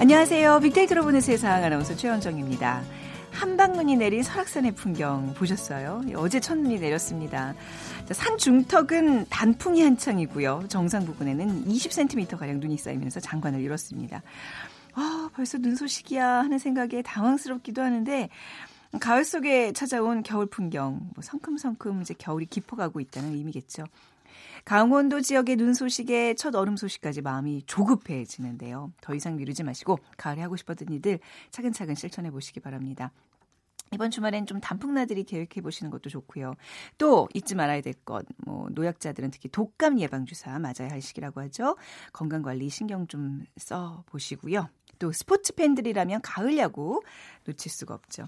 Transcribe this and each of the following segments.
안녕하세요. 빅데이터로 보는 세상 아나운서 최원정입니다. 한방눈이 내린 설악산의 풍경 보셨어요? 어제 첫눈이 내렸습니다. 산 중턱은 단풍이 한창이고요. 정상 부근에는 20cm가량 눈이 쌓이면서 장관을 이뤘습니다. 아, 벌써 눈 소식이야 하는 생각에 당황스럽기도 하는데 가을 속에 찾아온 겨울 풍경, 뭐 성큼성큼 이제 겨울이 깊어가고 있다는 의미겠죠. 강원도 지역의 눈 소식에 첫 얼음 소식까지 마음이 조급해지는데요. 더 이상 미루지 마시고 가을에 하고 싶었던 일들 차근차근 실천해 보시기 바랍니다. 이번 주말엔 좀 단풍나들이 계획해 보시는 것도 좋고요. 또 잊지 말아야 될 것, 뭐 노약자들은 특히 독감 예방 주사 맞아야 할 시기라고 하죠. 건강 관리 신경 좀 써 보시고요. 또 스포츠 팬들이라면 가을 야구 놓칠 수가 없죠.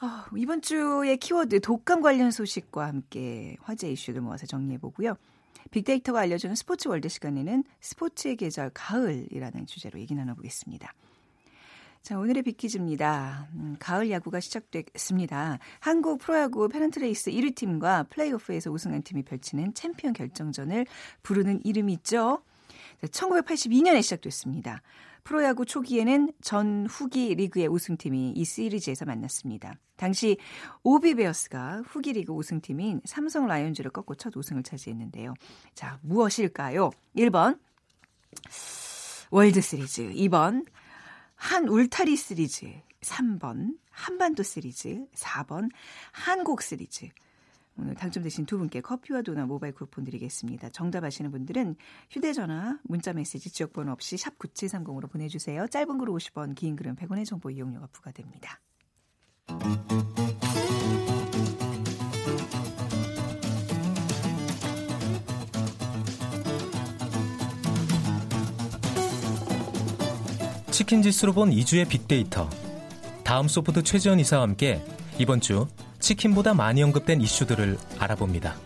어, 이번 주의 키워드 독감 관련 소식과 함께 화제 이슈를 모아서 정리해 보고요. 빅데이터가 알려주는 스포츠 월드 시간에는 스포츠의 계절 가을이라는 주제로 얘기 나눠보겠습니다. 자, 오늘의 빅퀴즈입니다. 음, 가을 야구가 시작됐습니다. 한국 프로야구 페넌트레이스 1위 팀과 플레이오프에서 우승한 팀이 펼치는 챔피언 결정전을 부르는 이름이 있죠. 1982년에 시작됐습니다. 프로야구 초기에는 전 후기 리그의 우승팀이 이 시리즈에서 만났습니다. 당시 OB베어스가 후기 리그 우승팀인 삼성 라이온즈를 꺾고 첫 우승을 차지했는데요. 자, 무엇일까요? 1번 월드 시리즈, 2번 한 울타리 시리즈, 3번 한반도 시리즈, 4번 한국 시리즈. 오늘 당첨되신 두 분께 커피와 도넛 모바일 쿠폰 드리겠습니다. 정답 아시는 분들은 휴대전화, 문자메시지, 지역번호 없이 샵 9730으로 보내주세요. 짧은 글은 50원, 긴 글은 100원의 정보 이용료가 부과됩니다. 치킨 지수로 본 2주의 빅데이터. 다음 소프트 최지원 이사와 함께 이번 주 치킨보다 많이 언급된 이슈들을 알아봅니다.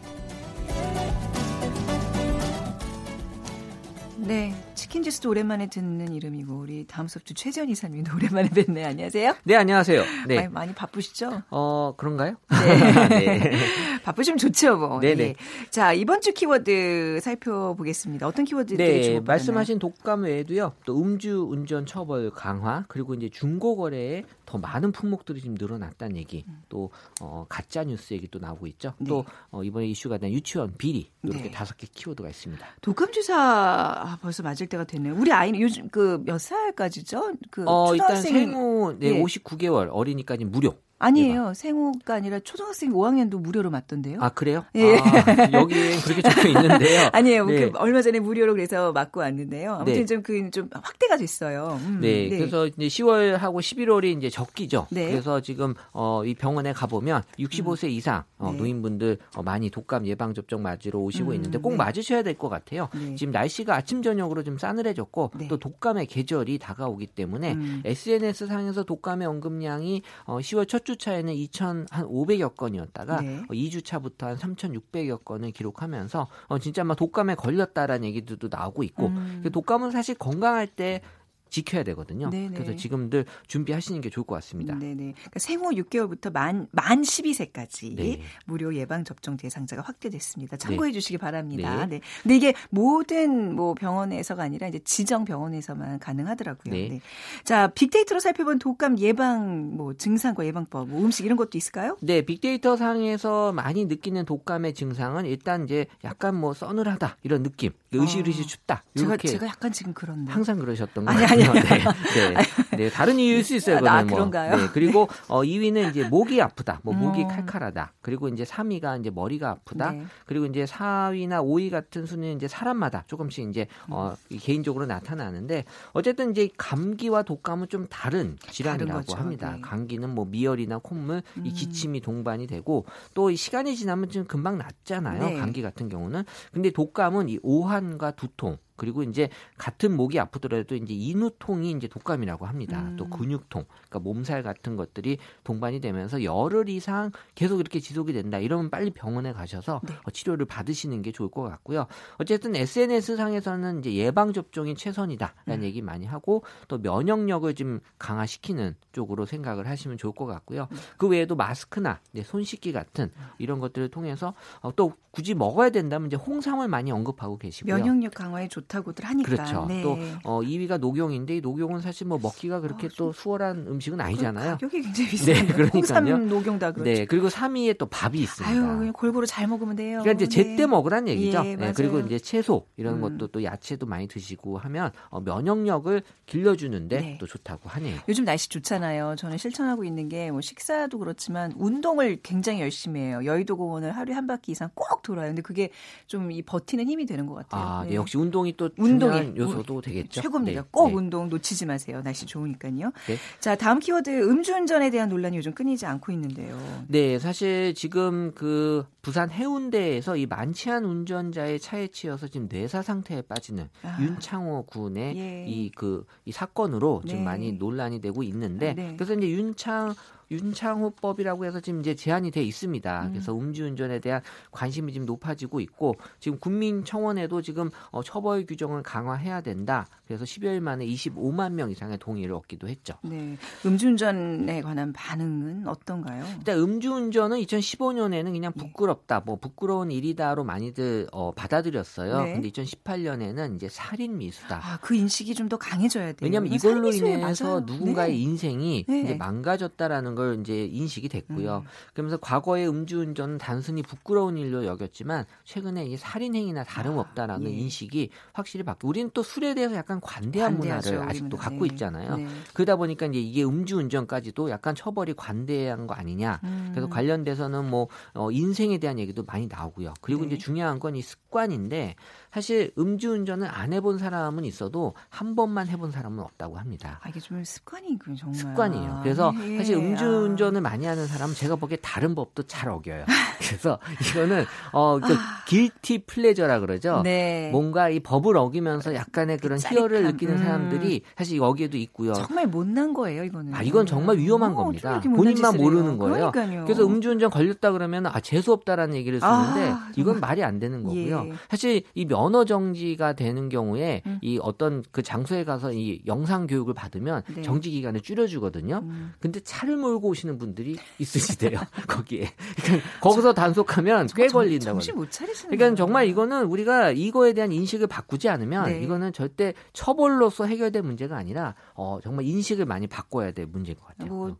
네, 치킨지수도 오랜만에 듣는 이름이고 우리 다음 수업 주 최재현 이사님도 오랜만에 뵙네. 안녕하세요. 네, 안녕하세요. 네. 많이, 많이 바쁘시죠? 어, 그런가요? 네. 네. 바쁘시면 좋죠, 뭐. 네네. 네. 자, 이번 주 키워드 살펴보겠습니다. 어떤 키워드들이 네, 말씀하신 독감 외에도요. 또 음주 운전 처벌 강화, 그리고 이제 중고 거래에 더 많은 품목들이 지금 늘어났다는 얘기, 음. 또 어, 가짜 뉴스 얘기 도 나오고 있죠. 네. 또 어, 이번에 이슈가 된 유치원 비리 이렇게 네. 다섯 개 키워드가 있습니다. 독감 주사 아, 벌써 맞을 때가 됐네요. 우리 아이는 요즘 그 몇 살까지죠? 그 어, 초등학생... 일단 생후 네, 네. 59개월 어리니까 무료. 아니에요. 생후가 아니라 초등학생 5학년도 무료로 맞던데요. 아 그래요? 예. 아, 여기엔 그렇게 적혀 있는데요. 아니에요. 네. 그 얼마 전에 무료로 그래서 맞고 왔는데요. 아무튼 네. 좀 그좀 좀 확대가 됐어요. 음, 네. 네. 그래서 이제 10월하고 11월이 이제 적기죠. 네. 그래서 지금 어, 이 병원에 가 보면 65세 음. 이상 어, 네. 노인분들 어, 많이 독감 예방 접종 맞으러 오시고 음, 있는데 꼭 네. 맞으셔야 될 것 같아요. 네. 지금 날씨가 아침 저녁으로 좀 싸늘해졌고 또 독감의 계절이 다가오기 때문에 음. SNS 상에서 독감의 언급량이 어, 10월 첫 주차에는 2천 2,한 500여 건이었다가 네. 2주 어, 차부터 한 3,600여 건을 기록하면서 어, 진짜 막 독감에 걸렸다라는 얘기들도 나오고 있고 음. 그 독감은 사실 건강할 때 지켜야 되거든요. 네네. 그래서 지금들 준비하시는 게 좋을 것 같습니다. 네네. 그러니까 생후 6개월부터 만, 만 12세까지 네. 무료 예방 접종 대상자가 확대됐습니다. 참고해 네. 주시기 바랍니다. 네. 네. 근데 이게 모든 뭐 병원에서가 아니라 이제 지정 병원에서만 가능하더라고요. 네. 네. 자, 빅데이터로 살펴본 독감 예방 뭐 증상과 예방법, 뭐 음식 이런 것도 있을까요? 네, 빅데이터 상에서 많이 느끼는 독감의 증상은 일단 이제 약간 뭐 서늘하다 이런 느낌, 의식의식 어. 춥다. 이렇게 제가, 제가 약간 지금 그런데 항상 그러셨던 거예요. 아니, 아니요. 네. 네. 네. 다른 이유일 수 있어요. 아, 뭐. 그런가요? 네. 그리고 어 2위는 이제 목이 아프다. 뭐 목이 음. 칼칼하다. 그리고 이제 3위가 이제 머리가 아프다. 네. 그리고 이제 4위나 5위 같은 순위는 이제 사람마다 조금씩 이제 어 개인적으로 나타나는데 어쨌든 이제 감기와 독감은 좀 다른 질환이라고 합니다. 네. 감기는 뭐 미열이나 콧물, 이 음. 기침이 동반이 되고 또 시간이 지나면 좀 금방 낫잖아요. 네. 감기 같은 경우는. 근데 독감은 이 오한과 두통 그리고 이제 같은 목이 아프더라도 이제 인후통이 이제 독감이라고 합니다. 음. 또 근육통, 그러니까 몸살 같은 것들이 동반이 되면서 열흘 이상 계속 이렇게 지속이 된다. 이러면 빨리 병원에 가셔서 네. 어, 치료를 받으시는 게 좋을 것 같고요. 어쨌든 SNS 상에서는 이제 예방 접종이 최선이다라는 음. 얘기 많이 하고 또 면역력을 좀 강화시키는 쪽으로 생각을 하시면 좋을 것 같고요. 음. 그 외에도 마스크나 손 씻기 같은 이런 것들을 통해서 어, 또 굳이 먹어야 된다면 이제 홍삼을 많이 언급하고 계시고요. 면역력 강화에 좋 좋다고들 하니까. 그렇죠. 네. 또 어, 2위가 녹용인데 이 녹용은 사실 뭐 먹기가 그렇게 어, 또 수월한 음식은 아니잖아요. 가격이 굉장히 비싸요. 네, 그러니까요. 녹용 다 그렇죠. 네, 그리고 3위에 또 밥이 있습니다. 아유, 그냥 골고루 잘 먹으면 돼요. 그러니까 이제 제때 네. 먹으란 얘기죠. 예, 네, 그리고 이제 채소 이런 음. 것도 또 야채도 많이 드시고 하면 어, 면역력을 길러주는데 네. 또 좋다고 하네요. 요즘 날씨 좋잖아요. 저는 실천하고 있는 게 뭐 식사도 그렇지만 운동을 굉장히 열심히 해요. 여의도 공원을 하루에 한 바퀴 이상 꼭 돌아요. 근데 그게 좀 이 버티는 힘이 되는 것 같아요. 아, 네. 역시 운동이 또 운동이 요소도 되겠죠. 최고입니다. 네. 꼭 네. 운동 놓치지 마세요. 날씨 좋으니까요. 네. 자, 다음 키워드 음주운전에 대한 논란이 요즘 끊이지 않고 있는데요. 네, 사실 지금 그 부산 해운대에서 이 만취한 운전자의 차에 치여서 지금 뇌사 상태에 빠지는 아. 윤창호 군의 예. 이그 이 사건으로 지금 네. 많이 논란이 되고 있는데 네. 그래서 이제 윤창 윤창호법이라고 해서 지금 이제 제한이 돼 있습니다. 음. 그래서 음주운전에 대한 관심이 지금 높아지고 있고 지금 국민청원에도 지금 어, 처벌 규정을 강화해야 된다. 그래서 10여일 만에 25만 명 이상의 동의를 얻기도 했죠. 네. 음주운전에 관한 반응은 어떤가요? 일단 음주운전은 2015년에는 그냥 부끄럽다, 뭐 부끄러운 일이다로 많이들 어, 받아들였어요. 네. 근데 2018년에는 이제 살인 미수다. 아, 그 인식이 좀 더 강해져야 돼요. 왜냐하면 이걸로 인해서 맞아요. 누군가의 네. 인생이 네. 이제 망가졌다라는 걸 이제 인식이 됐고요. 음. 그러면서 과거의 음주운전은 단순히 부끄러운 일로 여겼지만 최근에 이 살인 행위나 다름없다라는 아, 예. 인식이 확실히 바뀌고 우리는 또 술에 대해서 약간 관대한 관대하죠, 문화를 아직도 갖고 네. 있잖아요. 네. 그러다 보니까 이제 이게 음주운전까지도 약간 처벌이 관대한 거 아니냐. 음. 그래서 관련돼서는 뭐 어, 인생에 대한 얘기도 많이 나오고요. 그리고 네. 이제 중요한 건 이 습관인데 사실 음주운전을 안 해본 사람은 있어도 한 번만 해본 사람은 없다고 합니다. 아, 이게 좀 습관이 정말 습관이에요. 그래서 예. 사실 음주운전을 많이 하는 사람은 제가 보기에 다른 법도 잘 어겨요. 그래서 이거는 어 그 길티 플레저라 그러죠. 네. 뭔가 이 법을 어기면서 약간의 그런 짜 희열을 느끼는 음. 사람들이 사실 여기에도 있고요. 정말 못난 거예요, 이거는. 아, 이건 정말 위험한 어, 겁니다. 본인만 모르는 거예요. 그러니까요. 그래서 음주운전 걸렸다 그러면 아 재수 없다라는 얘기를 쓰는데 아, 이건 말이 안 되는 거고요. 예. 사실 이 면 언어 정지가 되는 경우에 음. 이 어떤 그 장소에 가서 이 영상 교육을 받으면 네. 정지 기간을 줄여주거든요. 음. 근데 차를 몰고 오시는 분들이 있으시대요 거기에. 그러니까 거기서 단속하면 꽤 걸린다고. 정신 못 차리시는. 그러니까 정말 이거는 우리가 이거에 대한 인식을 바꾸지 않으면 네. 이거는 절대 처벌로서 해결될 문제가 아니라 어, 정말 인식을 많이 바꿔야 될 문제인 것 같아요. 뭐,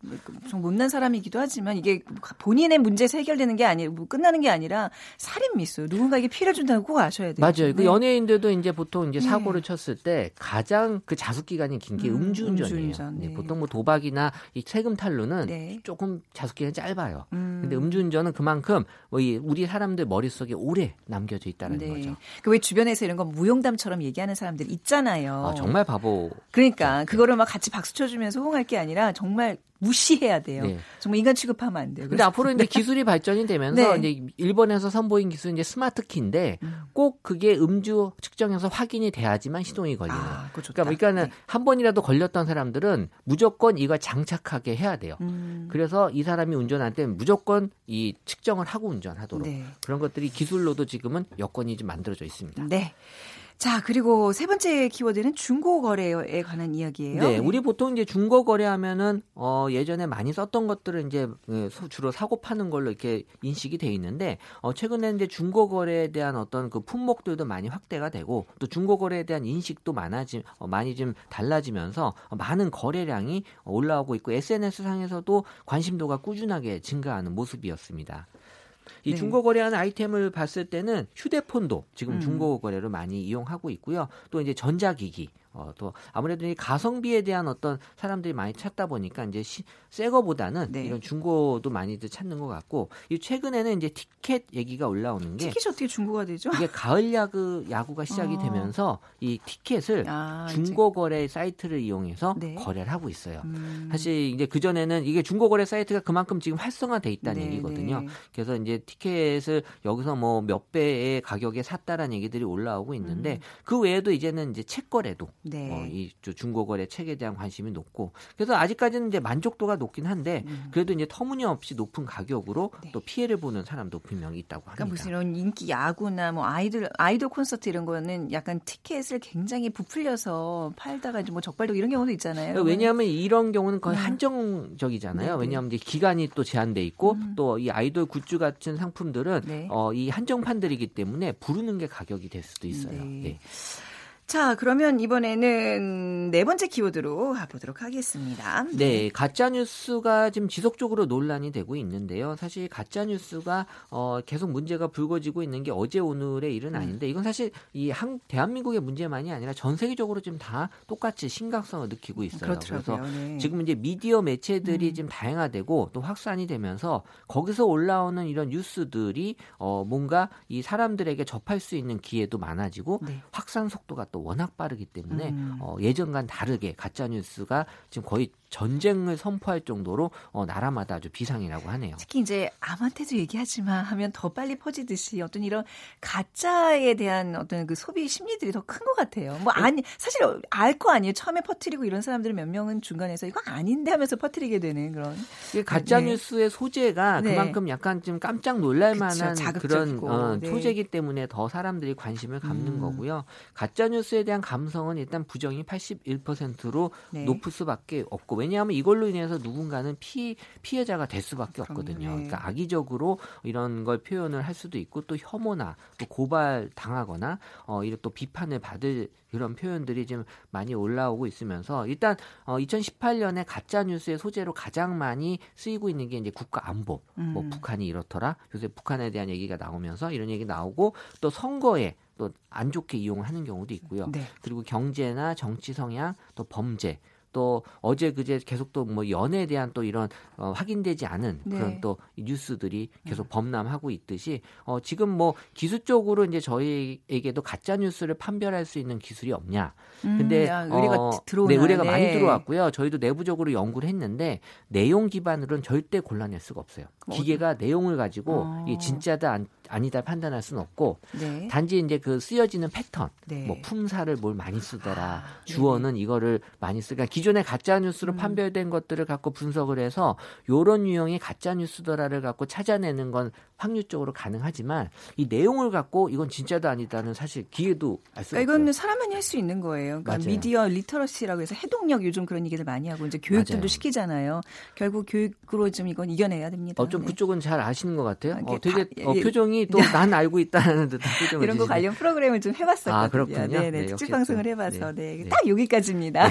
좀 못난 사람이기도 하지만 이게 본인의 문제에서 해결되는 게 아니고 뭐 끝나는 게 아니라 살인 미수 누군가에게 피해를 준다는 꼭 아셔야 돼요. 맞아요. 그 네. 연예인들도 이제 보통 이제 네. 사고를 네. 쳤을 때 가장 그 자숙 기간이 긴 게 음, 주운전이에요 음주운전, 네. 네. 보통 뭐 도박이나 이 세금 탈루는 네. 조금 자숙 기간이 짧아요. 음. 근데 음주운전은 그만큼 뭐 우리 사람들 머릿속에 오래 남겨져 있다는 거죠. 그 왜 주변에서 이런 거 무용담처럼 얘기하는 사람들 있잖아요. 아, 정말 바보. 그러니까 그거를 막 같이 박수 쳐주면서 호응할 게 아니라 정말 무시해야 돼요. 네. 정말 인간 취급하면 안 돼요. 근데 앞으로 이제 기술이 발전이 되면서 네. 이제 일본에서 선보인 기술은 이제 스마트 키인데 음. 꼭 그게 음주 측정해서 확인이 돼야지만 시동이 걸리는. 아, 그러니까 그러니까는 네. 한 번이라도 걸렸던 사람들은 무조건 이걸 장착하게 해야 돼요. 음. 그래서 이 사람이 운전할 때 무조건 이 측정을 하고 운전하도록 네. 그런 것들이 기술로도 지금은 여건이 좀 만들어져 있습니다. 네. 자, 그리고 세 번째 키워드는 중고 거래에 관한 이야기예요. 네, 네. 우리 보통 이제 중고 거래하면은 어 예전에 많이 썼던 것들을 이제 그 주로 사고 파는 걸로 이렇게 인식이 돼 있는데 어 최근에 이제 중고 거래에 대한 어떤 그 품목들도 많이 확대가 되고 또 중고 거래에 대한 인식도 많아지 어, 많이 좀 달라지면서 많은 거래량이 올라오고 있고 SNS 상에서도 관심도가 꾸준하게 증가하는 모습이었습니다. 이 네. 중고 거래하는 아이템을 봤을 때는 휴대폰도 지금 음. 중고 거래로 많이 이용하고 있고요. 또 이제 전자기기 어, 또 아무래도 이 가성비에 대한 어떤 사람들이 많이 찾다 보니까 이제 시, 새 거보다는 네. 이런 중고도 많이들 찾는 것 같고 이 최근에는 이제 티켓 얘기가 올라오는 게 티켓이 어떻게 중고가 되죠? 이게 가을 야구 야구가 시작이 어. 되면서 이 티켓을 아, 중고 거래 사이트를 이용해서 네. 거래를 하고 있어요. 음. 사실 이제 그 전에는 이게 중고 거래 사이트가 그만큼 지금 활성화돼 있다는 네, 얘기거든요. 네. 그래서 이제 티켓을 여기서 뭐 몇 배의 가격에 샀다라는 얘기들이 올라오고 있는데 음. 그 외에도 이제는 이제 책 거래도 네. 어, 이 중고거래 책에 대한 관심이 높고 그래서 아직까지는 이제 만족도가 높긴 한데 음. 그래도 이제 터무니없이 높은 가격으로 네. 또 피해를 보는 사람도 분명히 있다고 그러니까 합니다. 그러니까 무슨 이런 인기 야구나 뭐 아이돌 아이돌 콘서트 이런 거는 약간 티켓을 굉장히 부풀려서 팔다가 뭐 적발되고 이런 경우도 있잖아요. 그러니까 왜냐하면 이런 경우는 거의 음. 한정적이잖아요. 네네. 왜냐하면 이제 기간이 또 제한돼 있고 음. 또이 아이돌 굿즈 같은 상품들은 네. 어, 이 한정판들이기 때문에 부르는 게 가격이 될 수도 있어요. 네. 네. 자, 그러면 이번에는 네 번째 키워드로 가보도록 하겠습니다. 네, 가짜 뉴스가 지금 지속적으로 논란이 되고 있는데요. 사실 가짜 뉴스가 어, 계속 문제가 불거지고 있는 게 어제 오늘의 일은 음. 아닌데 이건 사실 이 한, 대한민국의 문제만이 아니라 전 세계적으로 지금 다 똑같이 심각성을 느끼고 있어요. 그렇더라고요. 그래서 네. 지금 이제 미디어 매체들이 음. 지금 다양화되고 또 확산이 되면서 거기서 올라오는 이런 뉴스들이 어, 뭔가 이 사람들에게 접할 수 있는 기회도 많아지고 네. 확산 속도가 또 워낙 빠르기 때문에 음. 어, 예전과는 다르게 가짜 뉴스가 지금 거의 전쟁을 선포할 정도로 어, 나라마다 아주 비상이라고 하네요. 특히 이제 아무한테도 얘기하지만 하면 더 빨리 퍼지듯이 어떤 이런 가짜에 대한 어떤 그 소비 심리들이 더 큰 것 같아요. 뭐 네. 아니 사실 알 거 아니에요. 처음에 퍼뜨리고 이런 사람들은 몇 명은 중간에서 이거 아닌데 하면서 퍼뜨리게 되는 그런. 가짜 네. 뉴스의 소재가 네. 그만큼 약간 좀 깜짝 놀랄만한 그런 어, 네. 소재이기 때문에 더 사람들이 관심을 갖는 음. 거고요. 가짜 뉴스에 대한 감성은 일단 부정이 81%로 높을 수밖에 없고 왜냐하면 이걸로 인해서 누군가는 피 피해자가 될 수밖에 없거든요. 그러니까 악의적으로 이런 걸 표현을 할 수도 있고 또 혐오나 또 고발 당하거나 어 이런 또 비판을 받을 그런 표현들이 지금 많이 올라오고 있으면서 일단 어 2018년에 가짜 뉴스의 소재로 가장 많이 쓰이고 있는 게 이제 국가 안보. 뭐 음. 뭐 북한이 이렇더라. 요새 북한에 대한 얘기가 나오면서 이런 얘기 나오고 또 선거에 또 안 좋게 이용하는 경우도 있고요. 네. 그리고 경제나 정치 성향 또 범죄 또 어제 그제 계속 또 뭐 연애에 대한 또 이런 어, 확인되지 않은 네. 그런 또 뉴스들이 계속 네. 범람하고 있듯이 어, 지금 뭐 기술 적으로 이제 저희에게도 가짜 뉴스를 판별할 수 있는 기술이 없냐. 음, 근데 야, 의뢰가 어, 들어오나 네, 의뢰가 네. 많이 들어왔고요. 저희도 내부적으로 연구를 했는데 내용 기반으로는 절대 곤란할 수가 없어요. 기계가 내용을 가지고 어. 이게 진짜다 안, 아니다 판단할 수는 없고 네. 단지 이제 그 쓰여지는 패턴, 네. 뭐 품사를 뭘 많이 쓰더라, 아, 주어는 네. 이거를 많이 쓰가 그러니까 기존 의 가짜 뉴스로 음. 판별된 것들을 갖고 분석을 해서 요런 유형의 가짜 뉴스더라를 갖고 찾아내는 건 확률적으로 가능하지만 이 내용을 갖고 이건 진짜도 아니다는 사실 기회도 알수 그러니까. 이건 사람만이 할 수 있는 거예요. 그러니까 맞아요. 미디어 리터러시라고 해서 해독력 요즘 그런 얘기를 많이 하고 이제 교육들도 맞아요. 시키잖아요. 결국 교육으로 좀 이건 이겨내야 됩니다. 어, 좀 네. 그쪽은 잘 아시는 것 같아요. 어, 되게 다, 어, 표정이 또 난 알고 있다는 듯한 표정을 이런 거 관련 프로그램을 좀 해봤었거든요. 아, 그렇군요. 네네, 네, 특집 방송을 해봐서 네, 네. 딱 여기까지입니다.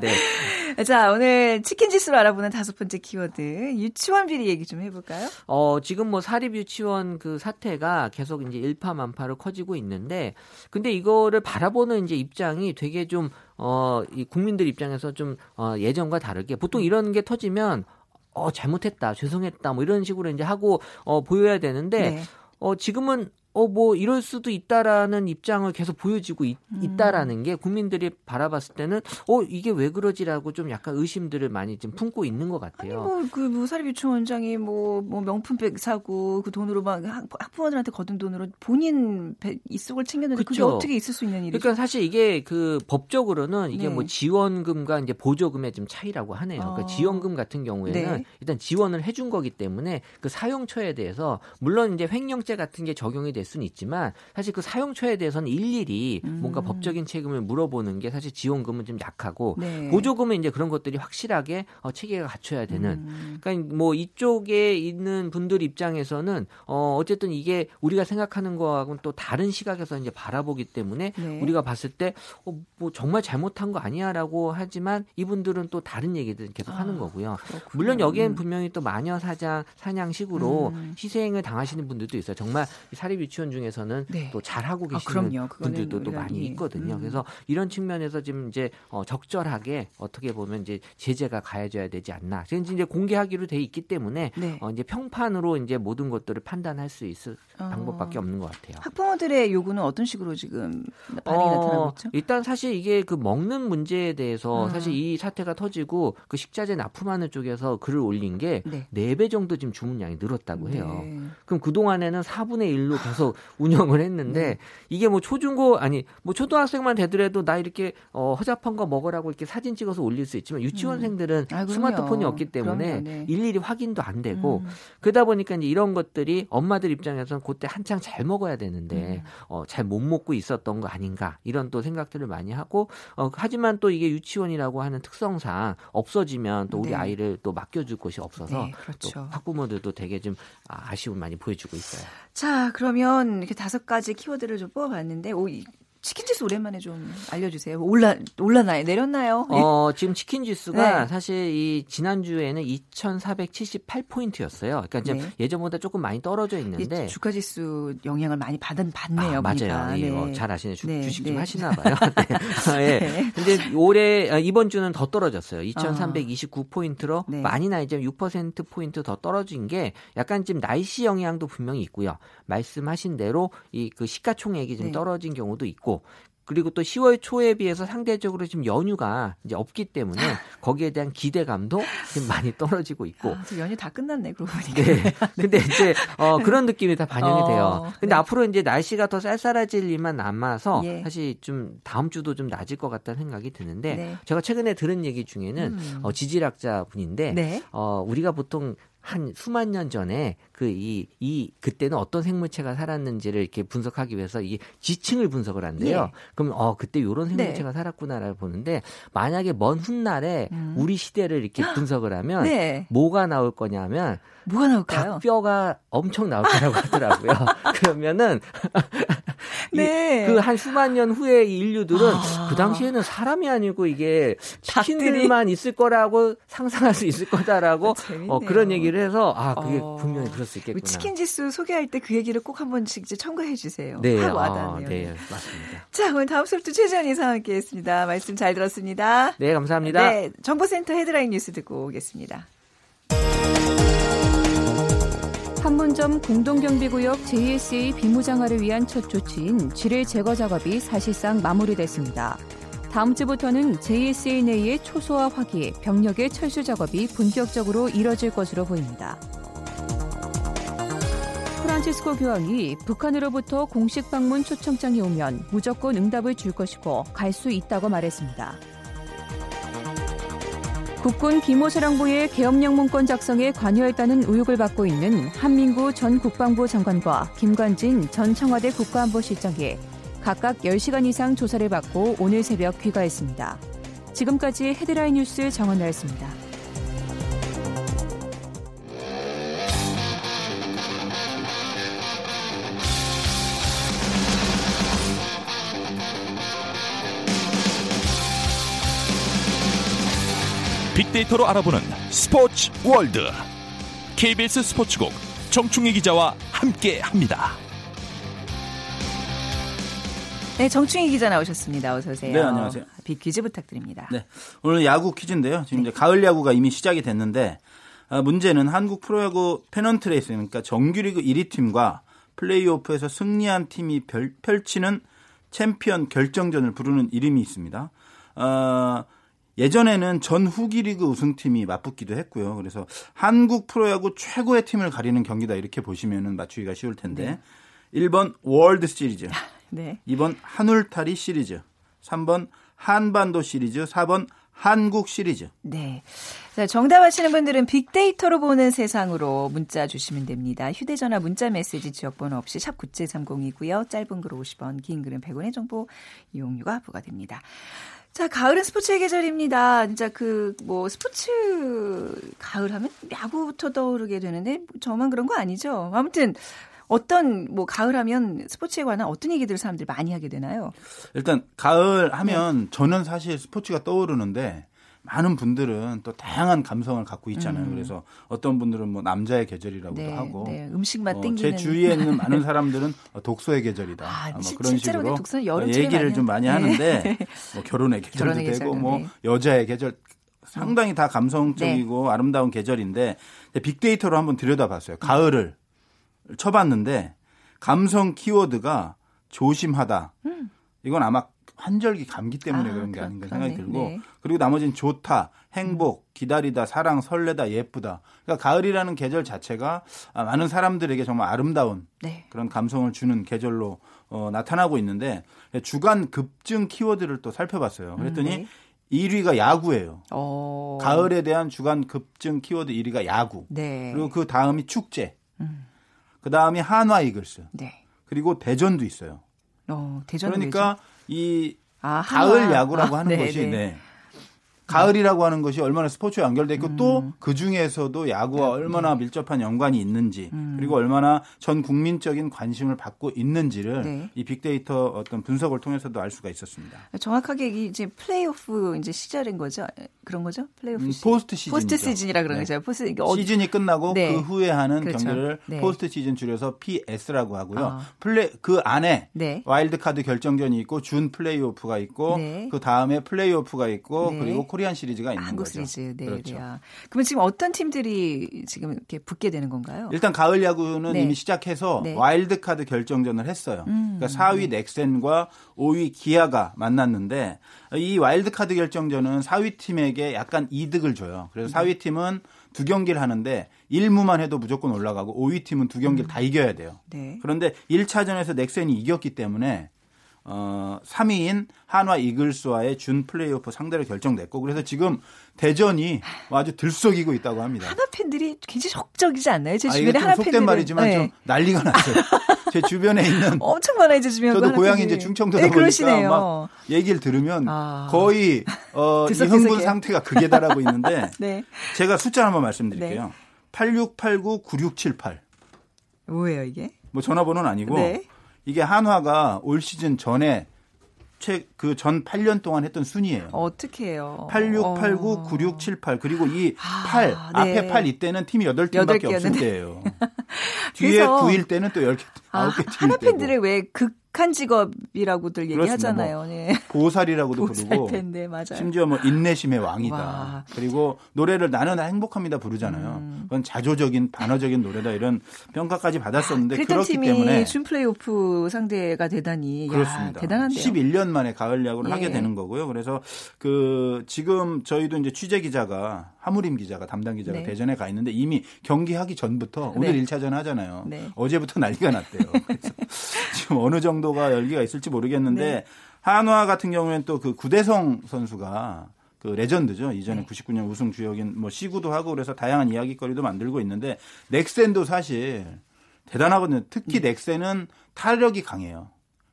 네. 자 오늘 치킨 지수로 알아보는 다섯 번째 키워드 유치원 비리 얘기 좀 해볼까요? 어 지금 뭐 사립 유치원 그 사태가 계속 이제 일파만파로 커지고 있는데 근데 이거를 바라보는 이제 입장이 되게 좀 어, 이 국민들 입장에서 좀 어, 예전과 다르게 보통 이런 게 터지면 어 잘못했다 죄송했다 뭐 이런 식으로 이제 하고 어 보여야 되는데 네. 어 지금은 어, 뭐, 이럴 수도 있다라는 입장을 계속 보여지고 있, 음. 다라는 게 국민들이 바라봤을 때는, 어, 이게 왜 그러지라고 좀 약간 의심들을 많이 좀 품고 있는 것 같아요. 아니, 뭐, 그, 뭐, 사립유치원 원장이 뭐, 뭐, 명품백 사고, 그 돈으로 막 학부모들한테 거둔 돈으로 본인 이속을 챙겼는데, 그게 어떻게 있을 수 있는 일이죠? 그러니까 사실 이게 그 법적으로는 이게 네. 뭐 지원금과 이제 보조금의 좀 차이라고 하네요. 그러니까 어. 그러니까 지원금 같은 경우에는 네. 일단 지원을 해준 거기 때문에 그 사용처에 대해서, 물론 이제 횡령죄 같은 게 적용이 될 수는 있지만 사실 그 사용처에 대해서는 일일이 음. 뭔가 법적인 책임을 물어보는 게 사실 지원금은 좀 약하고 네. 보조금은 이제 그런 것들이 확실하게 어, 체계가 갖춰야 되는. 음. 그러니까 뭐 이쪽에 있는 분들 입장에서는 어 어쨌든 이게 우리가 생각하는 거하고는 또 다른 시각에서 이제 바라보기 때문에 네. 우리가 봤을 때뭐 어, 정말 잘못한 거 아니야라고 하지만 이분들은 또 다른 얘기들 계속 아, 하는 거고요. 그렇군요. 물론 여기엔 음. 분명히 또 마녀 사장 사냥식으로 음. 희생을 당하시는 분들도 있어요. 정말 사립 유치원 중에서는 네. 또 잘하고 아, 계시는 아, 분들도 또 많이 있거든요. 음. 그래서 이런 측면에서 지금 이제 어, 적절하게 어떻게 보면 이제 제재가 가해져야 되지 않나. 지금 이제 공개하기로 돼 있기 때문에 네. 어, 이제 평판으로 이제 모든 것들을 판단할 수 있을 어. 방법밖에 없는 것 같아요. 학부모들의 요구는 어떤 식으로 지금 반응이 어, 나타나고 있죠? 일단 사실 이게 그 먹는 문제에 대해서 아. 사실 이 사태가 터지고 그 식자재 납품하는 쪽에서 글을 올린 게 네. 4배 정도 지금 주문량이 늘었다고 해요. 네. 그럼 그 동안에는 4분의 1로 계속 운영을 했는데 네. 이게 뭐 초중고 아니 뭐 초등학생만 되더라도 나 이렇게 어, 허접한 거 먹으라고 이렇게 사진 찍어서 올릴 수 있지만 유치원생들은 음. 아, 스마트폰이 없기 때문에 네. 일일이 확인도 안 되고 음. 그러다 보니까 이제 이런 것들이 엄마들 입장에서는 그때 한창 잘 먹어야 되는데 음. 어, 잘 못 먹고 있었던 거 아닌가 이런 또 생각들을 많이 하고 어, 하지만 또 이게 유치원이라고 하는 특성상 없어지면 또 우리 네. 아이를 또 맡겨줄 곳이 없어서 네, 그렇죠. 또 학부모들도 되게 좀 아쉬움 많이 보여주고 있어요. 자 그러면 이렇게 다섯 가지 키워드를 좀 뽑아봤는데 오, 치킨 지수 오랜만에 좀 알려주세요. 올라 올라나요? 내렸나요? 어 지금 치킨 지수가 네. 사실 이 지난 주에는 2,478 포인트였어요. 그러니까 이제 네. 예전보다 조금 많이 떨어져 있는데 주가 지수 영향을 많이 받은 받네요. 아, 맞아요. 네. 뭐잘 아시네. 주, 네. 식좀 하시나 봐요. 네. 네. 근데 올해 아, 이번 주는 더 떨어졌어요. 2,329 포인트로 네. 많이 나 이제 6% 포인트 더 떨어진 게 약간 지금 날씨 영향도 분명히 있고요. 말씀하신 대로 이 그 시가총액이 좀 떨어진 경우도 있고 그리고 또 10월 초에 비해서 상대적으로 지금 연휴가 이제 없기 때문에 거기에 대한 기대감도 좀 많이 떨어지고 있고. 아, 연휴 다 끝났네, 그러고 보니까. 네. 근데 이제 어, 그런 느낌이 다 반영이 돼요. 어, 근데 네. 앞으로 이제 날씨가 더 쌀쌀해질 일만 남아서 예. 사실 좀 다음 주도 좀 낮을 것 같다는 생각이 드는데 네. 제가 최근에 들은 얘기 중에는 음. 어, 지질학자 분인데 네. 어, 우리가 보통 한 수만 년 전에 그이이 그때는 어떤 생물체가 살았는지를 이렇게 분석하기 위해서 이 지층을 분석을 한대요. 예. 그럼 어 그때 요런 네. 생물체가 네. 살았구나를 보는데 만약에 먼 훗날에 음. 우리 시대를 이렇게 분석을 하면 네. 뭐가 나올 거냐면 뭐가 나올까요? 닭뼈가 엄청 나올 거라고 하더라고요. 그러면은 네. 그한 수만 년 후에 인류들은 아. 그 당시에는 사람이 아니고 이게 치킨들만 있을 거라고 상상할 수 있을 거다라고 어, 그런 얘기를 해서 아 그게 어. 분명히 그럴 수 있겠구나. 치킨 지수 소개할 때 그 얘기를 꼭 한 번씩 이제 첨가해 주세요. 네, 확 와닿네요. 아, 네, 맞습니다. 자, 오늘 다음 수업도 최재현 이사와 함께했습니다. 말씀 잘 들었습니다. 네, 감사합니다. 네, 정보센터 헤드라인 뉴스 듣고 오겠습니다. 판문점 공동경비구역 JSA 비무장화를 위한 첫 조치인 지뢰 제거 작업이 사실상 마무리됐습니다. 다음 주부터는 JSA 내의 초소화 화기, 병력의 철수 작업이 본격적으로 이뤄질 것으로 보입니다. 프란치스코 교황이 북한으로부터 공식 방문 초청장이 오면 무조건 응답을 줄 것이고 갈 수 있다고 말했습니다. 국군 기모사령부의 계엄령 문건 작성에 관여했다는 의혹을 받고 있는 한민구 전 국방부 장관과 김관진 전 청와대 국가안보실장이 각각 10시간 이상 조사를 받고 오늘 새벽 귀가했습니다. 지금까지 헤드라인 뉴스 정원나였습니다. 빅데이터로 알아보는 스포츠 월드 KBS 스포츠국 정충희 기자와 함께합니다. 네, 정충희 기자 나오셨습니다. 어서 오세요. 네, 안녕하세요. 빅퀴즈 부탁드립니다. 네, 오늘 야구 퀴즈인데요. 지금 네. 이제 가을 야구가 이미 시작이 됐는데 아, 문제는 한국 프로야구 페넌트 레이스 그러니까 정규리그 1위 팀과 플레이오프에서 승리한 팀이 별, 펼치는 챔피언 결정전을 부르는 이름이 있습니다. 어, 예전에는 전 후기 리그 우승팀이 맞붙기도 했고요. 그래서 한국 프로야구 최고의 팀을 가리는 경기다 이렇게 보시면 맞추기가 쉬울 텐데 네. 1번 월드 시리즈, 네. 2번 한울타리 시리즈, 3번 한반도 시리즈, 4번 한국 시리즈. 네. 자, 정답 아시는 분들은 빅데이터로 보는 세상으로 문자 주시면 됩니다. 휴대전화 문자 메시지 지역번호 없이 샵 9730이고요. 짧은 글 50원, 긴 글은 100원의 정보 이용료가 부과됩니다. 자, 가을은 스포츠의 계절입니다. 진짜 그, 뭐, 스포츠, 가을 하면 야구부터 떠오르게 되는데, 저만 그런 거 아니죠? 아무튼, 어떤, 뭐, 가을 하면 스포츠에 관한 어떤 얘기들을 사람들이 많이 하게 되나요? 일단, 가을 하면 네. 저는 사실 스포츠가 떠오르는데, 많은 분들은 또 다양한 감성을 갖고 있잖아요. 음. 그래서 어떤 분들은 뭐 남자의 계절이라고도 네, 하고 네. 음식만 어, 땡기는 제 주위에 있는 많은 사람들은 독서의 계절이다. 아, 뭐 그런 식으로 얘기를 좀 많이 네. 하는데 네. 뭐 결혼의 계절도 결혼의 되고 계절도, 뭐 네. 여자의 계절 상당히 다 감성적이고 네. 아름다운 계절인데 빅데이터로 한번 들여다봤어요. 가을을 쳐봤는데 감성 키워드가 조심하다. 음. 이건 아마 환절기 감기 때문에 아, 그런 게 아닌가 생각이 들고 네. 그리고 나머지는 좋다, 행복, 기다리다, 사랑, 설레다, 예쁘다. 그러니까 가을이라는 계절 자체가 많은 사람들에게 정말 아름다운 네. 그런 감성을 주는 계절로 어, 나타나고 있는데 주간 급증 키워드를 또 살펴봤어요. 그랬더니 음, 네. 1위가 야구예요. 오. 어. 가을에 대한 주간 급증 키워드 1위가 야구. 네. 그리고 그 다음이 축제. 음. 그 다음이 한화 이글스. 네. 그리고 대전도 있어요. 어, 대전 그러니까 왜죠? 이 아, 가을 야구라고 아, 하는 네 것이 네. 가을이라고 하는 것이 얼마나 스포츠와 연결돼 있고 음. 또그 중에서도 야구와 네. 얼마나 밀접한 연관이 있는지 음. 그리고 얼마나 전 국민적인 관심을 받고 있는지를 네. 이 빅데이터 어떤 분석을 통해서도 알 수가 있었습니다. 정확하게 이제 플레이오프 이제 시절인 거죠? 그런 거죠? 플레이오프 음, 포스트 시즌 포스트 시즌이라 그런 네. 거죠. 포스트 어... 시즌이 끝나고 네. 그 후에 하는 그렇죠. 경기를 네. 포스트 시즌 줄여서 PS라고 하고요. 아. 플레이 그 안에 네. 와일드 카드 결정전이 있고 준 플레이오프가 있고 그 다음에 플레이오프가 있고 그리고 코리안 시리즈가 있는 한국 거죠. 시리즈. 네. 그렇죠. 네. 그러면 지금 어떤 팀들이 지금 이렇게 붙게 되는 건가요? 일단 가을 야구는 네. 이미 시작해서 네. 와일드 카드 결정전을 했어요. 음. 그러니까 4위 넥센과 5위 기아가 만났는데 이 와일드 카드 결정전은 4위 팀에게 약간 이득을 줘요. 그래서 4위 팀은 두 경기를 하는데 1무만 해도 무조건 올라가고 5위 팀은 두 경기를 음. 다 이겨야 돼요. 네. 그런데 1차전에서 넥센이 이겼기 때문에 어, 3위인 한화 이글스와의 준 플레이오프 상대로 결정됐고 그래서 지금 대전이 아주 들썩이고 있다고 합니다. 한화 팬들이 굉장히 적적이지 않나요? 제 아, 주변에 아, 한화 속된 팬들은. 말이지만 네. 좀 난리가 났어요. 제 주변에 있는 엄청 많아 이제 주변 저도 고향이 이제 충청도다 네, 보니까 막 얘기를 들으면 아. 거의 어, 이 흥분 상태가 극에 달하고 있는데 네. 제가 숫자 한번 말씀드릴게요. 네. 8689 9678. 뭐예요 이게? 뭐 전화번호는 아니고 네. 이게 한화가 올 시즌 전에 그전 8년 동안 했던 순위예요. 어떻게 해요? 8689 어. 9678 그리고 이 아, 8, 네. 앞에 8 이때는 팀이 8팀밖에 없을 때예요. 뒤에 9일 때는 또 10개, 9개 아, 팀 하나 팬들의 왜극 극한 직업이라고들 얘기하잖아요. 뭐 네. 보살이라고도 부르고 맞아요. 심지어 뭐 인내심의 왕이다. 와. 그리고 노래를 나는 행복합니다 부르잖아요. 음. 그건 자조적인 반어적인 노래다 이런 평가까지 받았었는데 아, 그렇기 때문에 준 플레이오프 상대가 되다니 그렇습니다. 야, 대단한데요. 11년 만에 가을 야구를 예. 하게 되는 거고요. 그래서 그 지금 저희도 이제 취재 기자가 하무림 기자가 담당 기자가 네. 대전에 가 있는데 이미 경기하기 전부터 오늘 네. 1차전 하잖아요. 네. 어제부터 난리가 났대 요. 그래서 지금 어느 정도가 열기가 있을지 모르겠는데 네. 한화 같은 경우에는 또 그 구대성 선수가 그 레전드죠. 이전에 네. 99년 우승 주역인 뭐 시구도 하고 그래서 다양한 이야기거리도 만들고 있는데 넥센도 사실 대단하거든요. 특히 네. 넥센은 타력이 강해요.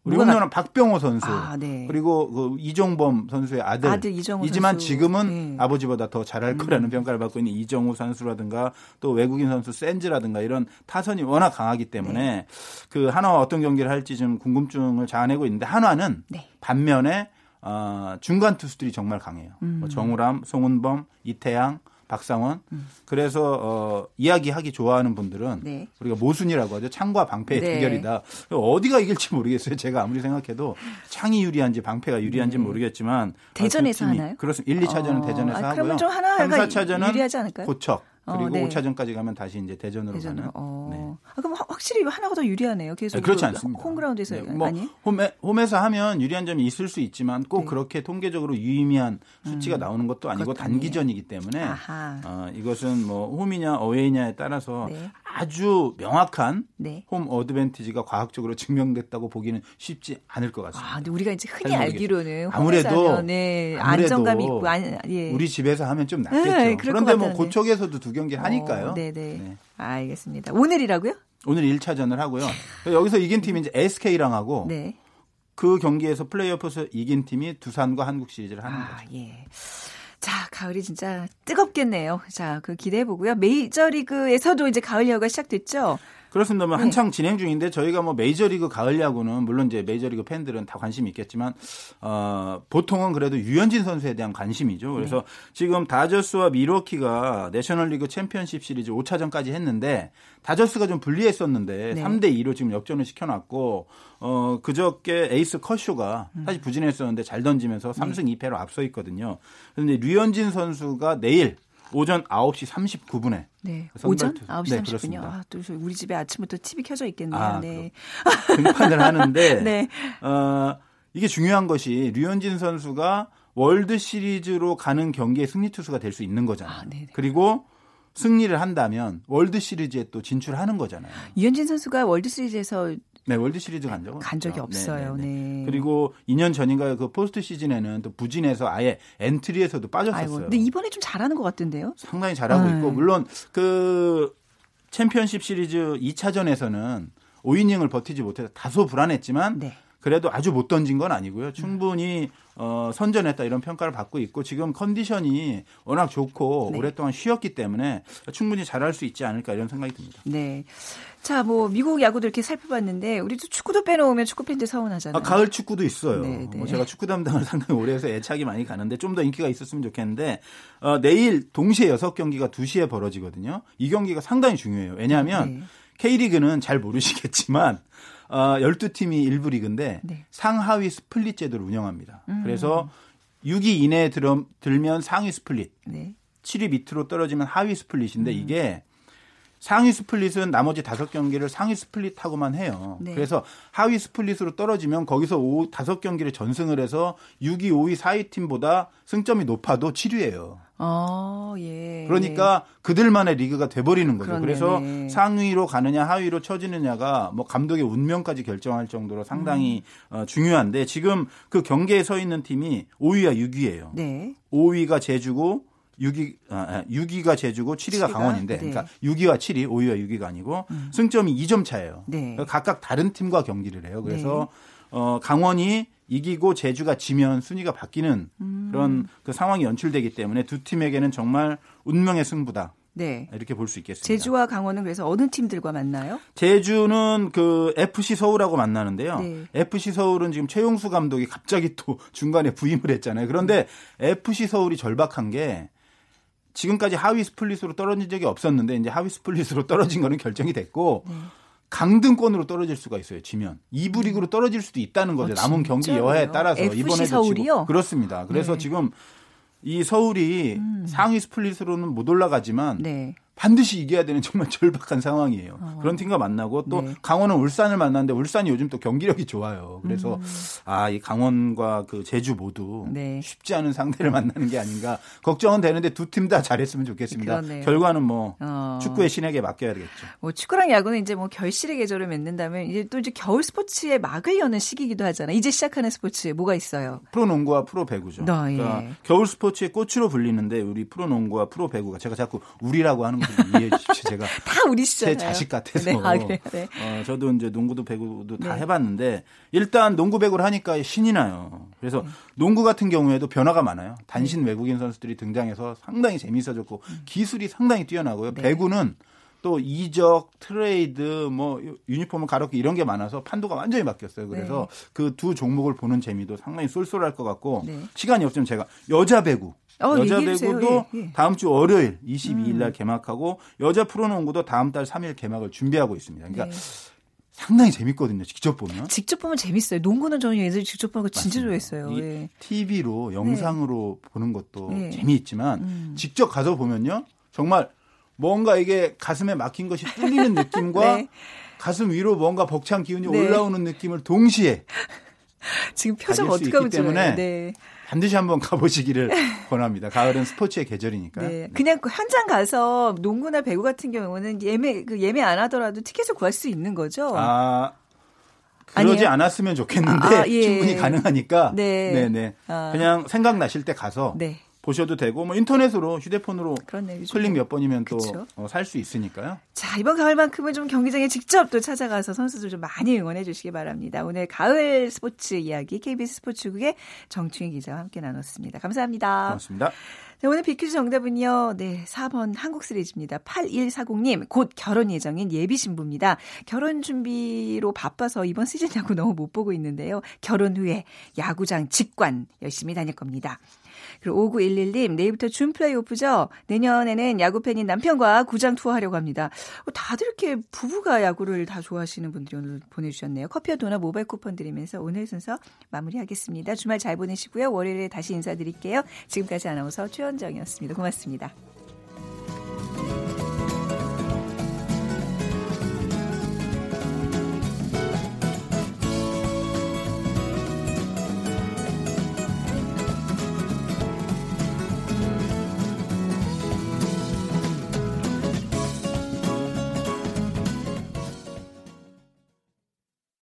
우리 홈런은 박병호 선수 아, 네. 그리고 그 이종범 선수의 아들, 아들 이지만 선수. 지금은 네. 아버지보다 더 잘할 음. 거라는 평가를 받고 있는 이정우 선수라든가 또 외국인 선수 센즈라든가 이런 타선이 워낙 강하기 때문에 네. 그 한화와 어떤 경기를 할지 좀 궁금증을 자아내고 있는데 한화는 네. 반면에 어, 중간 투수들이 정말 강해요. 음. 뭐 정우람, 송은범, 이태양 박상원. 음. 그래서 어, 이야기하기 좋아하는 분들은 네. 우리가 모순이라고 하죠. 창과 방패의 네. 대결이다. 어디가 이길지 모르겠어요. 제가 아무리 생각해도 창이 유리한지 방패가 유리한지 네. 모르겠지만 대전에서 아, 하나요? 그렇습니다. 1, 2차전은 어. 대전에서 아, 하고요. 좀 하나가 3, 4차전은 유리하지 않을까요? 고척. 그리고 어, 네. 5차전까지 가면 다시 이제 대전으로, 대전으로. 가는. 어. 네. 아, 그럼 확실히 하나가 더 유리하네요. 계속. 아, 그렇지 않습니다. 홈그라운드에서 네. 뭐 아니? 홈에, 홈에서 하면 유리한 점이 있을 수 있지만 꼭 네. 그렇게 통계적으로 유의미한 수치가 음. 나오는 것도 아니고 단기전이기 때문에 어, 이것은 뭐 홈이냐 어웨이냐에 따라서 네. 아주 명확한 네. 홈 어드밴티지가 과학적으로 증명됐다고 보기는 쉽지 않을 것 같습니다. 아, 근데 우리가 이제 흔히 알기로는 아무래도 네, 안정감이 있고 안, 예. 우리 집에서 하면 좀 낫겠죠. 그런데 뭐 고척에서도 두 경기 하니까요. 어, 네네. 네. 알겠습니다. 오늘이라고요? 오늘 1차전을 하고요. 여기서 이긴 팀이 이제 SK랑 하고 네. 그 경기에서 플레이오프에서 이긴 팀이 두산과 한국 시리즈를 하는 아, 거죠. 예. 자, 가을이 진짜 뜨겁겠네요. 자, 그 기대해 보고요. 메이저리그에서도 이제 가을 야구가 시작됐죠. 그렇습니다. 뭐 네. 한창 진행 중인데 저희가 뭐 메이저리그 가을 야구는 물론 이제 메이저리그 팬들은 다 관심이 있겠지만 어 보통은 그래도 유현진 선수에 대한 관심이죠. 그래서 네. 지금 다저스와 미러키가 내셔널리그 챔피언십 시리즈 5차전까지 했는데 다저스가 좀 불리했었는데 네. 3대 2로 지금 역전을 시켜놨고 어 그저께 에이스 커쇼가 음. 사실 부진했었는데 잘 던지면서 3승 2패로 앞서 있거든요. 그런데 류현진 선수가 내일 오전 9시 39분에. 네. 오전 9시 네, 39분요. 아, 또 우리 집에 아침부터 TV 켜져 있겠네요. 아, 네. 등판을 하는데 네. 어, 이게 중요한 것이 류현진 선수가 월드 시리즈로 가는 경기의 승리 투수가 될 수 있는 거잖아요. 아, 그리고 승리를 한다면 월드 시리즈에 또 진출하는 거잖아요. 류현진 선수가 월드 시리즈에서 네, 월드 시리즈 간 적은 간 적이 없죠. 없어요. 네, 네, 네. 네. 그리고 2년 전인가 그 포스트 시즌에는 또 부진해서 아예 엔트리에서도 빠졌었어요. 아이고, 근데 이번에 좀 잘하는 것 같은데요? 상당히 잘하고 네. 있고 물론 그 챔피언십 시리즈 2차전에서는 5이닝을 버티지 못해서 다소 불안했지만 네. 그래도 아주 못 던진 건 아니고요. 충분히 어, 선전했다 이런 평가를 받고 있고 지금 컨디션이 워낙 좋고 네. 오랫동안 쉬었기 때문에 충분히 잘할 수 있지 않을까 이런 생각이 듭니다. 네. 자, 뭐 미국 야구도 이렇게 살펴봤는데 우리도 축구도 빼놓으면 축구 팬들 서운하잖아요. 아, 가을 축구도 있어요. 네, 네. 뭐 제가 축구 담당을 상당히 오래 해서 애착이 많이 가는데 좀 더 인기가 있었으면 좋겠는데 어, 내일 동시에 6경기가 2시에 벌어지거든요. 이 경기가 상당히 중요해요. 왜냐하면 네. K리그는 잘 모르시겠지만 어, 12팀이 1부 리그인데 네. 상하위 스플릿 제도를 운영합니다. 음. 그래서 6위 이내에 들, 들면 상위 스플릿, 네. 7위 밑으로 떨어지면 하위 스플릿인데 음. 이게 상위 스플릿은 나머지 다섯 경기를 상위 스플릿하고만 해요. 네. 그래서 하위 스플릿으로 떨어지면 거기서 다섯 경기를 전승을 해서 6위, 5위, 4위 팀보다 승점이 높아도 7위예요. 아, 예. 그러니까 그들만의 리그가 돼버리는 거죠. 그렇네. 그래서 상위로 가느냐 하위로 쳐지느냐가 뭐 감독의 운명까지 결정할 정도로 상당히 음. 어, 중요한데 지금 그 경계에 서 있는 팀이 5위와 6위예요. 네. 5위가 제주고 6위, 아, 6위가 아, 제주고 7위가 7위가? 강원인데, 네. 그러니까 6위와 7위, 5위와 6위가 아니고 음. 승점이 2점 차예요. 네. 그러니까 각각 다른 팀과 경기를 해요. 그래서 네. 어, 강원이 이기고 제주가 지면 순위가 바뀌는 음. 그런 그 상황이 연출되기 때문에 두 팀에게는 정말 운명의 승부다. 네. 이렇게 볼 수 있겠습니다. 제주와 강원은 그래서 어느 팀들과 만나요? 제주는 그 FC 서울하고 만나는데요. 네. FC 서울은 지금 최용수 감독이 갑자기 또 중간에 부임을 했잖아요. 그런데 FC 서울이 절박한 게 지금까지 하위 스플릿으로 떨어진 적이 없었는데 이제 하위 스플릿으로 떨어진 거는 결정이 됐고 네. 강등권으로 떨어질 수가 있어요. 지면 2부 리그로 떨어질 수도 있다는 거죠. 어, 남은 경기 여하에 따라서 이번에도 서울이요? 그렇습니다. 그래서 네. 지금 이 서울이 음. 상위 스플릿으로는 못 올라가지만 네. 반드시 이겨야 되는 정말 절박한 상황이에요. 어. 그런 팀과 만나고 또 네. 강원은 울산을 만났는데 울산이 요즘 또 경기력이 좋아요. 그래서 음. 아 이 강원과 그 제주 모두 네. 쉽지 않은 상대를 만나는 게 아닌가 걱정은 되는데 두 팀 다 잘했으면 좋겠습니다. 그러네요. 결과는 뭐 어. 축구의 신에게 맡겨야 되겠죠. 뭐 축구랑 야구는 이제 뭐 결실의 계절을 맺는다면 이제 또 이제 겨울 스포츠의 막을 여는 시기이기도 하잖아요. 이제 시작하는 스포츠에 뭐가 있어요? 프로농구와 프로배구죠. 어, 예. 그러니까 겨울 스포츠의 꽃으로 불리는데 우리 프로농구와 프로배구가 제가 자꾸 우리라고 하는 이해해 주십시오. 제가 다 우리 시잖아요. 제 자식 같아서. 네. 아, 네. 어, 저도 이제 농구도 배구도 다 네. 해봤는데 일단 농구 배구를 하니까 신이 나요. 그래서 네. 농구 같은 경우에도 변화가 많아요. 단신 네. 외국인 선수들이 등장해서 상당히 재밌어졌고 음. 기술이 상당히 뛰어나고요. 네. 배구는 또 이적, 트레이드, 뭐 유니폼을 갈아입는 이런 게 많아서 판도가 완전히 바뀌었어요. 그래서 네. 그두 종목을 보는 재미도 상당히 쏠쏠할 것 같고 네. 시간이 없으면 제가 여자 배구 어, 여자 배구도 예, 예. 다음 주 월요일 22일 날 음. 개막하고 여자 프로농구도 다음 달 3일 개막을 준비하고 있습니다. 그러니까 네. 상당히 재밌거든요. 직접 보면. 직접 보면 재밌어요. 농구는 저는 예전에 직접 보는 거 진짜 좋아했어요. 예. TV로 영상으로 네. 보는 것도 네. 재미있지만 음. 직접 가서 보면요. 정말 뭔가 이게 가슴에 막힌 것이 뚫리는 느낌과 네. 가슴 위로 뭔가 벅찬 기운이 네. 올라오는 느낌을 동시에 지금 표정 어떻게 하면 때문에 네. 반드시 한번 가보시기를 권합니다. 가을은 스포츠의 계절이니까요. 네. 그냥 그 현장 가서 농구나 배구 같은 경우는 예매 그 예매 안 하더라도 티켓을 구할 수 있는 거죠. 아 그러지 아니에요? 않았으면 좋겠는데 아, 예. 충분히 가능하니까 네. 네 네 아. 그냥 생각나실 때 가서 네. 보셔도 되고 뭐 인터넷으로 휴대폰으로 그렇네, 클릭 몇 번이면 또 살수 어, 있으니까요. 자 이번 가을만큼은 좀 경기장에 직접 또 찾아가서 선수들 좀 많이 응원해 주시기 바랍니다. 오늘 가을 스포츠 이야기 KBS 스포츠국의 정충희 기자와 함께 나눴습니다. 감사합니다. 고맙습니다. 네, 오늘 비퀴즈 정답은요. 네, 4번 한국 시리즈입니다. 8140님, 곧 결혼 예정인 예비 신부입니다. 결혼 준비로 바빠서 이번 시즌 야구 너무 못 보고 있는데요. 결혼 후에 야구장 직관 열심히 다닐 겁니다. 그리고 5911님, 내일부터 준 플레이오프죠? 내년에는 야구팬인 남편과 구장 투어하려고 합니다. 어, 다들 이렇게 부부가 야구를 다 좋아하시는 분들이 오늘 보내주셨네요. 커피와 도넛 모바일 쿠폰 드리면서 오늘 순서 마무리하겠습니다. 주말 잘 보내시고요. 월요일에 다시 인사드릴게요. 지금까지 아나운서 최현정이었습니다. 고맙습니다.